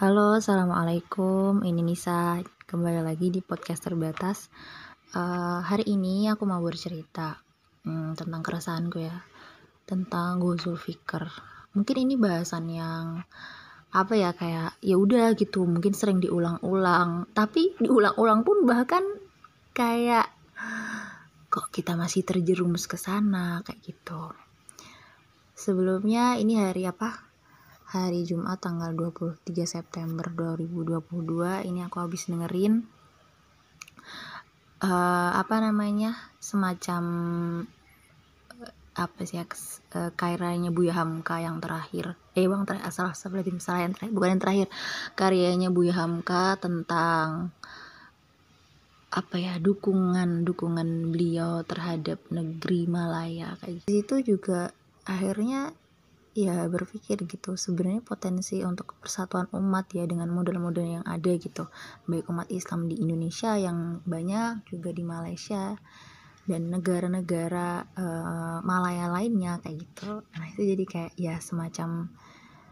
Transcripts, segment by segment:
Halo, assalamualaikum. Ini Nisa. Kembali lagi di podcast terbatas. Uh, hari ini aku mau bercerita hmm, tentang keresahanku ya, tentang Gozul Fikr. Mungkin ini bahasan yang apa ya kayak ya udah gitu, mungkin sering diulang-ulang. Tapi diulang-ulang pun bahkan kayak kok kita masih terjerumus ke sana kayak gitu. Sebelumnya ini hari apa? Hari Jumat tanggal 23 September 2022 ini aku habis dengerin uh, apa namanya semacam uh, apa sih ya uh, karyanya Buya Hamka yang terakhir. Eh bang terakhir asal asal misalnya yang terakhir bukan yang terakhir. Karyanya Buya Hamka tentang apa ya dukungan dukungan beliau terhadap negeri Malaya kayak gitu. Juga akhirnya ya berpikir gitu. Sebenarnya potensi untuk persatuan umat ya dengan model-model yang ada gitu. Baik umat Islam di Indonesia yang banyak juga di Malaysia dan negara-negara uh, Malaya lainnya kayak gitu. Nah itu jadi kayak ya semacam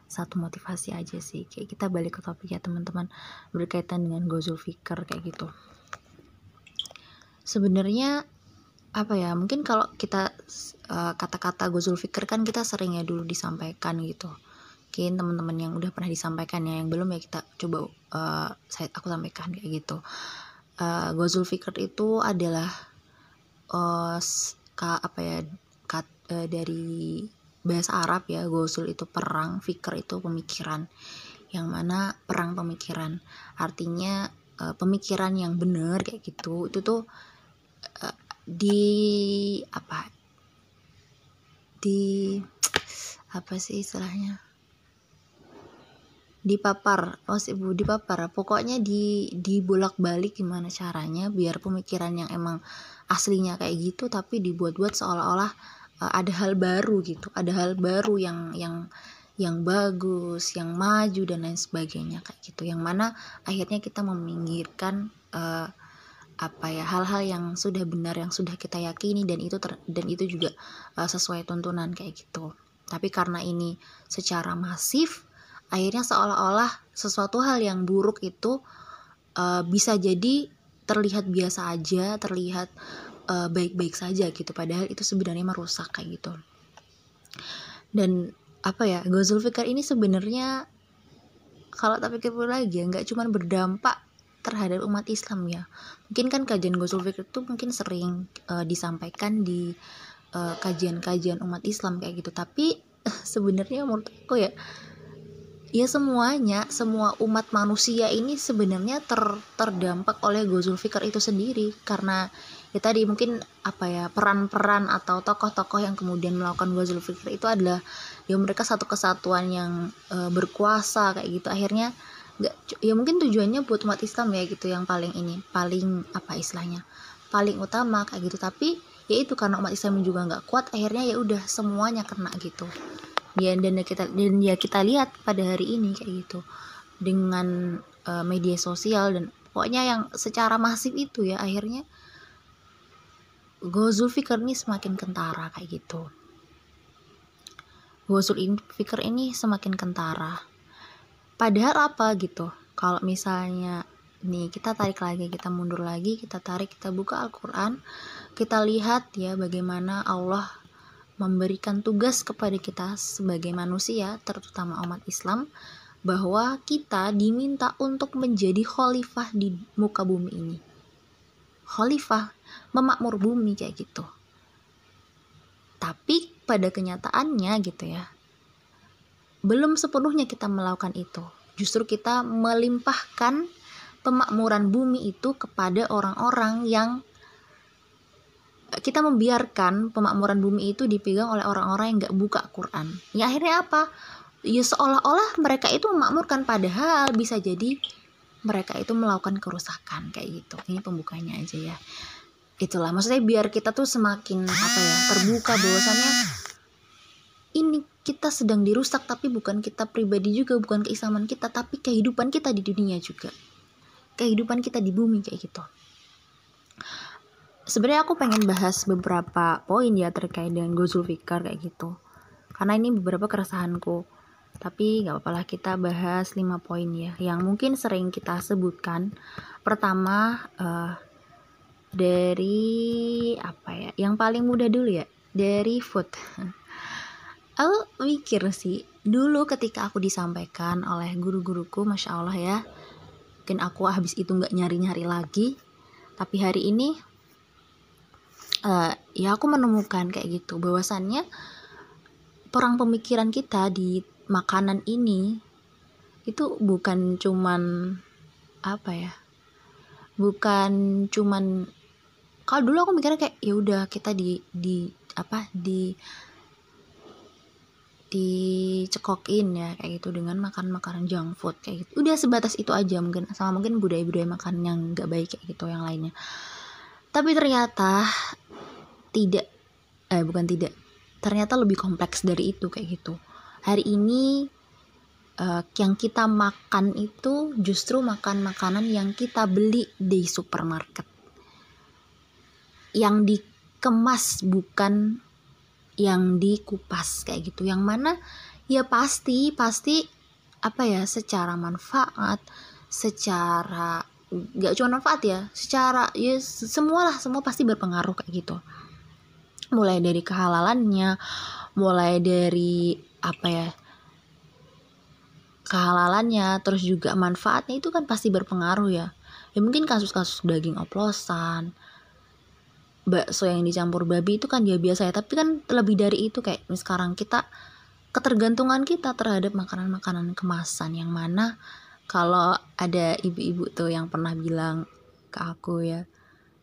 satu motivasi aja sih. Kayak kita balik ke topik ya teman-teman berkaitan dengan Gozul kayak gitu. Sebenarnya apa ya mungkin kalau kita uh, kata-kata Gozul Fikir kan kita sering ya dulu disampaikan gitu. Mungkin teman-teman yang udah pernah disampaikan ya yang belum ya kita coba uh, saya aku sampaikan kayak gitu. Uh, Gozul Fikir itu adalah uh, ka, apa ya kat, uh, dari bahasa Arab ya Gozul itu perang Fikir itu pemikiran. Yang mana perang pemikiran. Artinya uh, pemikiran yang benar kayak gitu itu tuh uh, di apa? Di apa sih istilahnya? Dipapar oh sih bu dipapar. Pokoknya di di bolak balik gimana caranya biar pemikiran yang emang aslinya kayak gitu tapi dibuat-buat seolah-olah uh, ada hal baru gitu. Ada hal baru yang yang yang bagus yang maju dan lain sebagainya kayak gitu. Yang mana akhirnya kita meminggirkan uh, apa ya hal-hal yang sudah benar yang sudah kita yakini dan itu ter, dan itu juga uh, sesuai tuntunan kayak gitu. Tapi karena ini secara masif akhirnya seolah-olah sesuatu hal yang buruk itu uh, bisa jadi terlihat biasa aja terlihat uh, baik-baik saja gitu. Padahal itu sebenarnya merusak kayak gitu. Dan apa ya Ghazul Fikar ini sebenarnya kalau tak pikir lagi ya nggak cuma berdampak terhadap umat Islam ya. Mungkin kan kajian Ghazul Fikr itu mungkin sering uh, disampaikan di eh, kajian-kajian umat Islam kayak gitu. Tapi sebenarnya menurut aku ya ya semuanya semua umat manusia ini sebenarnya ter, terdampak oleh Ghazul Fikr itu sendiri. Karena ya tadi mungkin apa ya peran-peran atau tokoh-tokoh yang kemudian melakukan Ghazul Fikr itu adalah ya mereka satu kesatuan yang uh, berkuasa kayak gitu. Akhirnya nggak ya mungkin tujuannya buat umat Islam ya gitu yang paling ini paling apa istilahnya paling utama kayak gitu. Tapi ya itu karena umat Islam juga nggak kuat akhirnya ya udah semuanya kena gitu. Ya dan kita dan ya kita lihat pada hari ini kayak gitu dengan uh, media sosial dan pokoknya yang secara masif itu ya akhirnya Gozul Fikr ini semakin kentara kayak gitu. Gozul Fikr ini semakin kentara padahal apa gitu? Kalau misalnya nih kita tarik lagi kita mundur lagi kita tarik kita buka Al-Quran kita lihat ya bagaimana Allah memberikan tugas kepada kita sebagai manusia terutama umat Islam bahwa kita diminta untuk menjadi khalifah di muka bumi ini. Khalifah memakmur bumi kayak gitu. Tapi pada kenyataannya gitu ya belum sepenuhnya kita melakukan itu. Justru kita melimpahkan pemakmuran bumi itu kepada orang-orang yang kita membiarkan pemakmuran bumi itu dipegang oleh orang-orang yang gak buka Quran. Ya akhirnya apa? Ya seolah-olah mereka itu memakmurkan padahal bisa jadi mereka itu melakukan kerusakan kayak gitu. Ini pembukanya aja ya. Itulah maksudnya biar kita tuh semakin apa ya terbuka bahwasannya ini kita sedang dirusak tapi bukan kita pribadi juga bukan keislaman kita tapi kehidupan kita di dunia juga. Kehidupan kita di bumi kayak gitu. Sebenarnya aku pengen bahas beberapa poin ya terkait dengan Gozul Fikar kayak gitu. Karena ini beberapa keresahanku. Tapi nggak apa-apa lah kita bahas 5 poin ya. Yang mungkin sering kita sebutkan. Pertama uh, dari apa ya? Yang paling mudah dulu ya. Dari food aku mikir sih dulu ketika aku disampaikan oleh guru-guruku masya Allah ya mungkin aku habis itu nggak nyari-nyari lagi tapi hari ini uh, ya aku menemukan kayak gitu bahwasannya perang pemikiran kita di makanan ini itu bukan cuman apa ya bukan cuman kalau dulu aku mikirnya kayak ya udah kita di di apa di dicekokin ya kayak gitu dengan makan makanan junk food kayak gitu. Udah sebatas itu aja mungkin sama mungkin budaya-budaya makan yang gak baik kayak gitu yang lainnya. Tapi ternyata tidak eh bukan tidak ternyata lebih kompleks dari itu kayak gitu. Hari ini uh, yang kita makan itu justru makan makanan yang kita beli di supermarket. Yang dikemas bukan yang dikupas kayak gitu. Yang mana ya pasti pasti apa ya secara manfaat secara nggak cuma manfaat ya secara ya semualah semua pasti berpengaruh kayak gitu. Mulai dari kehalalannya mulai dari apa ya kehalalannya terus juga manfaatnya itu kan pasti berpengaruh ya. Ya mungkin kasus-kasus daging oplosan bakso yang dicampur babi itu kan ya biasa ya. Tapi kan lebih dari itu kayak sekarang kita ketergantungan kita terhadap makanan-makanan kemasan. Yang mana kalau ada ibu-ibu tuh yang pernah bilang ke aku ya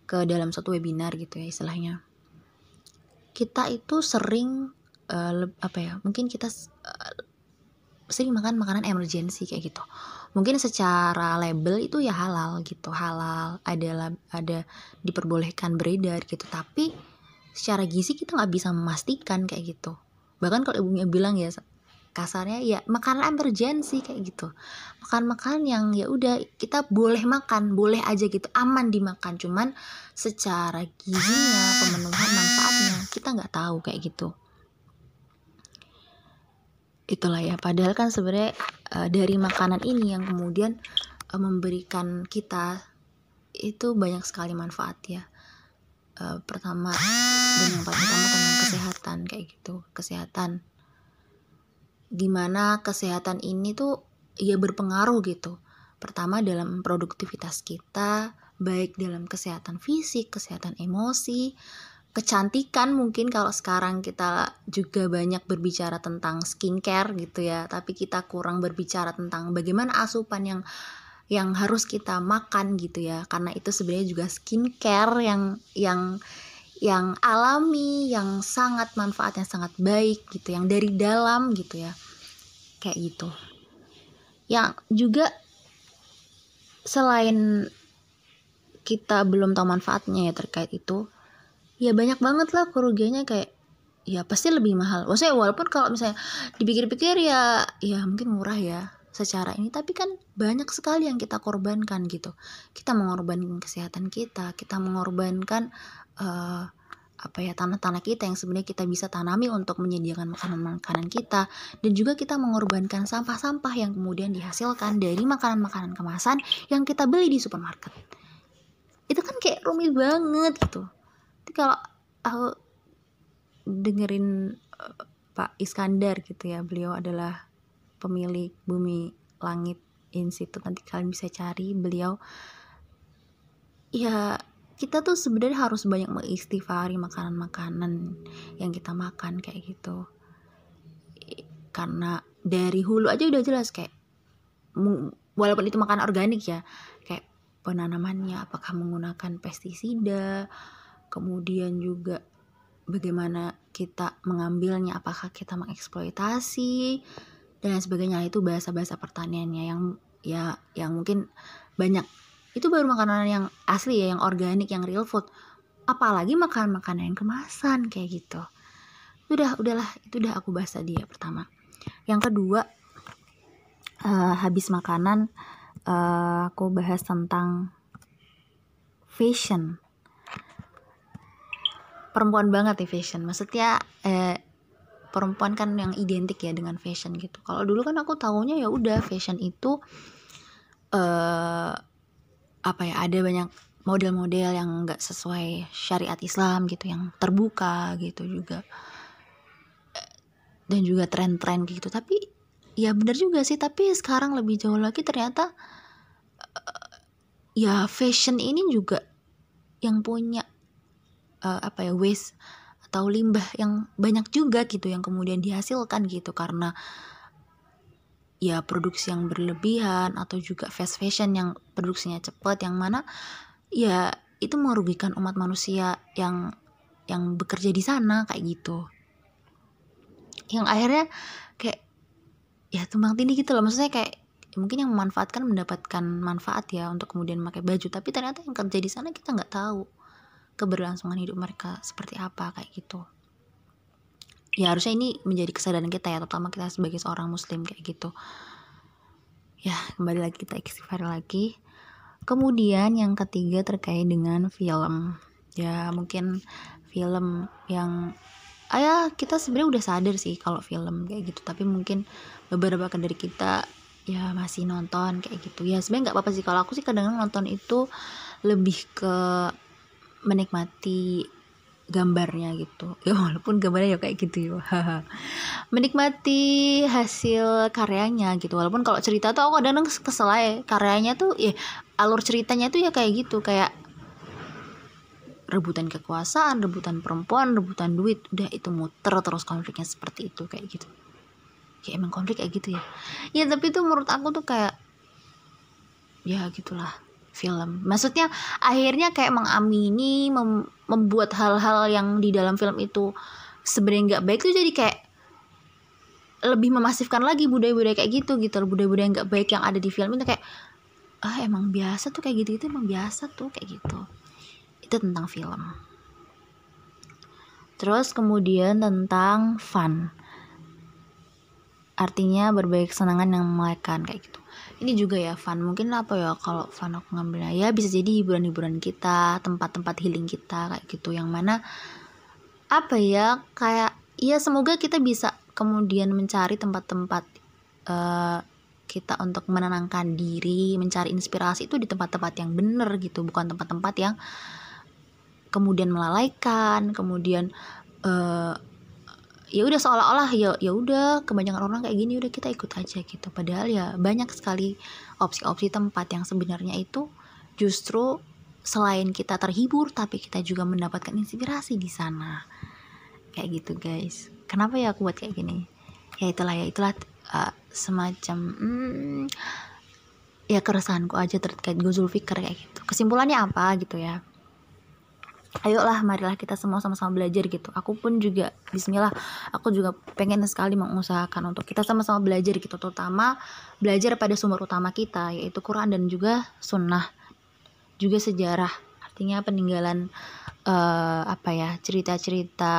ke dalam satu webinar gitu ya istilahnya kita itu sering uh, apa ya mungkin kita uh, sering makan makanan emergency kayak gitu mungkin secara label itu ya halal gitu. Halal ada ada diperbolehkan beredar gitu. Tapi secara gizi kita nggak bisa memastikan kayak gitu. Bahkan kalau ibunya bilang ya kasarnya ya makanan emergency kayak gitu. Makan makan yang ya udah kita boleh makan boleh aja gitu. Aman dimakan. Cuman secara gizinya pemenuhan manfaatnya kita nggak tahu kayak gitu itulah ya. Padahal kan sebenarnya uh, dari makanan ini yang kemudian uh, memberikan kita itu banyak sekali manfaat ya. Uh, pertama dan yang paling utama tentang kesehatan kayak gitu. Kesehatan. Di mana kesehatan ini tuh ya berpengaruh gitu. Pertama dalam produktivitas kita baik dalam kesehatan fisik kesehatan emosi kecantikan mungkin kalau sekarang kita juga banyak berbicara tentang skincare gitu ya. Tapi kita kurang berbicara tentang bagaimana asupan yang yang harus kita makan gitu ya. Karena itu sebenarnya juga skincare yang yang yang alami yang sangat manfaatnya sangat baik gitu yang dari dalam gitu ya. Kayak gitu. Yang juga selain kita belum tahu manfaatnya ya terkait itu ya banyak banget lah kerugiannya kayak ya pasti lebih mahal. Maksudnya walaupun kalau misalnya dipikir-pikir ya ya mungkin murah ya secara ini tapi kan banyak sekali yang kita korbankan gitu. Kita mengorbankan kesehatan kita kita mengorbankan uh, apa ya tanah-tanah kita yang sebenarnya kita bisa tanami untuk menyediakan makanan-makanan kita. Dan juga kita mengorbankan sampah-sampah yang kemudian dihasilkan dari makanan-makanan kemasan yang kita beli di supermarket. Itu kan kayak rumit banget gitu kalau aku dengerin uh, Pak Iskandar gitu ya beliau adalah pemilik bumi langit institut nanti kalian bisa cari beliau ya kita tuh sebenarnya harus banyak mengistighfari makanan-makanan yang kita makan kayak gitu. Karena dari hulu aja udah jelas kayak walaupun itu makanan organik ya kayak penanamannya apakah menggunakan pestisida kemudian juga bagaimana kita mengambilnya apakah kita mengeksploitasi dan sebagainya. Itu bahasa-bahasa pertaniannya yang ya yang mungkin banyak. Itu baru makanan yang asli ya yang organik yang real food. Apalagi makanan makanan yang kemasan kayak gitu. Udah udahlah itu udah aku bahas tadi ya pertama. Yang kedua uh, habis makanan uh, aku bahas tentang fashion perempuan banget nih fashion. Maksudnya eh, perempuan kan yang identik ya dengan fashion gitu. Kalau dulu kan aku tahunya ya udah fashion itu uh, apa ya ada banyak model-model yang nggak sesuai syariat Islam gitu yang terbuka gitu juga. Dan juga tren-tren gitu. Tapi ya benar juga sih. Tapi sekarang lebih jauh lagi ternyata uh, ya fashion ini juga yang punya uh, apa ya waste atau limbah yang banyak juga gitu yang kemudian dihasilkan gitu. Karena ya produksi yang berlebihan atau juga fast fashion yang produksinya cepat yang mana ya itu merugikan umat manusia yang yang bekerja di sana kayak gitu. Yang akhirnya kayak ya tumbang tindih gitu loh. Maksudnya kayak mungkin yang memanfaatkan mendapatkan manfaat ya untuk kemudian memakai baju. Tapi ternyata yang kerja di sana kita nggak tahu keberlangsungan hidup mereka seperti apa kayak gitu. Ya harusnya ini menjadi kesadaran kita ya terutama kita sebagai seorang muslim kayak gitu. Ya kembali lagi kita istighfar lagi. Kemudian yang ketiga terkait dengan film. Ya mungkin film yang ah ya kita sebenarnya udah sadar sih kalau film kayak gitu tapi mungkin beberapa dari kita ya masih nonton kayak gitu. Ya sebenarnya nggak apa-apa sih. Kalau aku sih kadang-kadang nonton itu lebih ke menikmati gambarnya gitu. Ya walaupun gambarnya ya kayak gitu ya. Menikmati hasil karyanya gitu. Walaupun kalau cerita tuh aku kadang kesel ya karyanya tuh ya alur ceritanya tuh ya kayak gitu. Kayak rebutan kekuasaan rebutan perempuan rebutan duit. Udah itu muter terus konfliknya seperti itu kayak gitu. Ya emang konflik kayak gitu ya. Ya tapi tuh menurut aku tuh kayak ya gitulah film. Maksudnya akhirnya kayak mengamini mem membuat hal-hal yang di dalam film itu sebenarnya nggak baik tuh jadi kayak lebih memasifkan lagi budaya-budaya kayak gitu gitu budaya-budaya nggak baik yang ada di film itu kayak ah emang biasa tuh kayak gitu itu emang biasa tuh kayak gitu. Itu tentang film. Terus kemudian tentang fun. Artinya berbagai kesenangan yang melelehkan kayak gitu ini juga ya fun mungkin apa ya kalau fun aku ngambilnya ya bisa jadi hiburan-hiburan kita tempat-tempat healing kita kayak gitu. Yang mana apa ya kayak ya semoga kita bisa kemudian mencari tempat-tempat uh, kita untuk menenangkan diri mencari inspirasi itu di tempat-tempat yang benar gitu. Bukan tempat-tempat yang kemudian melalaikan kemudian uh, ya udah seolah-olah ya ya udah kebanyakan orang kayak gini udah kita ikut aja gitu. Padahal ya banyak sekali opsi-opsi tempat yang sebenarnya itu justru selain kita terhibur tapi kita juga mendapatkan inspirasi di sana. Kayak gitu guys. Kenapa ya aku buat kayak gini? Ya itulah ya itulah uh, semacam hmm, ya keresahanku aja terkait Gozul Fikr kayak gitu. Kesimpulannya apa gitu ya ayolah marilah kita semua sama-sama belajar gitu. Aku pun juga Bismillah aku juga pengen sekali mengusahakan untuk kita sama-sama belajar gitu. Terutama belajar pada sumber utama kita yaitu Quran dan juga Sunnah. Juga sejarah artinya peninggalan uh, apa ya cerita-cerita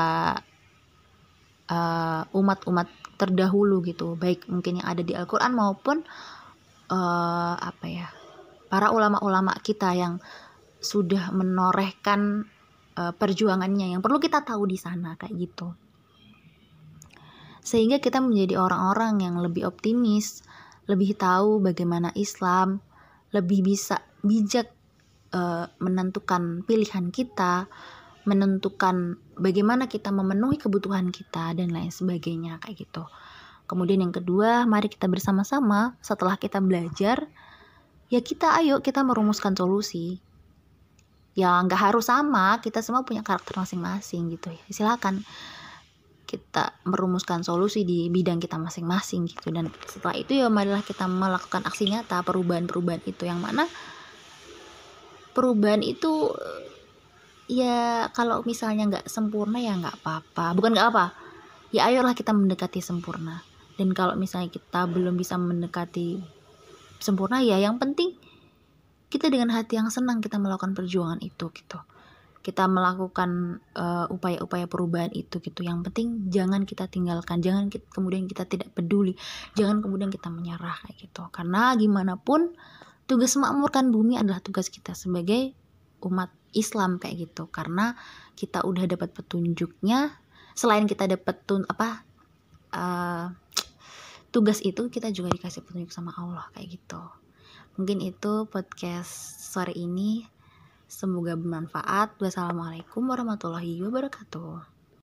uh, umat-umat terdahulu gitu. Baik mungkin yang ada di Al-Quran maupun uh, apa ya para ulama-ulama kita yang sudah menorehkan uh, perjuangannya yang perlu kita tahu di sana kayak gitu. Sehingga kita menjadi orang-orang yang lebih optimis lebih tahu bagaimana Islam lebih bisa bijak uh, menentukan pilihan kita menentukan bagaimana kita memenuhi kebutuhan kita dan lain sebagainya kayak gitu. Kemudian yang kedua mari kita bersama-sama setelah kita belajar ya kita ayo kita merumuskan solusi ya nggak harus sama. Kita semua punya karakter masing-masing gitu ya. Silakan kita merumuskan solusi di bidang kita masing-masing gitu. Dan setelah itu ya marilah kita melakukan aksi nyata perubahan-perubahan itu. Yang mana perubahan itu ya kalau misalnya nggak sempurna ya nggak apa-apa. Bukan nggak apa ya ayolah kita mendekati sempurna. Dan kalau misalnya kita belum bisa mendekati sempurna ya yang penting kita dengan hati yang senang kita melakukan perjuangan itu gitu. Kita melakukan eh, upaya-upaya perubahan itu gitu. Yang penting jangan kita tinggalkan jangan kita, kemudian kita tidak peduli jangan kemudian kita menyerah kayak gitu. Karena gimana pun tugas memakmurkan bumi adalah tugas kita sebagai umat Islam kayak gitu. Karena kita udah dapat petunjuknya selain kita dapat tun apa uh, tugas itu kita juga dikasih petunjuk sama Allah kayak gitu mungkin itu podcast sore ini. Semoga bermanfaat. Wassalamualaikum warahmatullahi wabarakatuh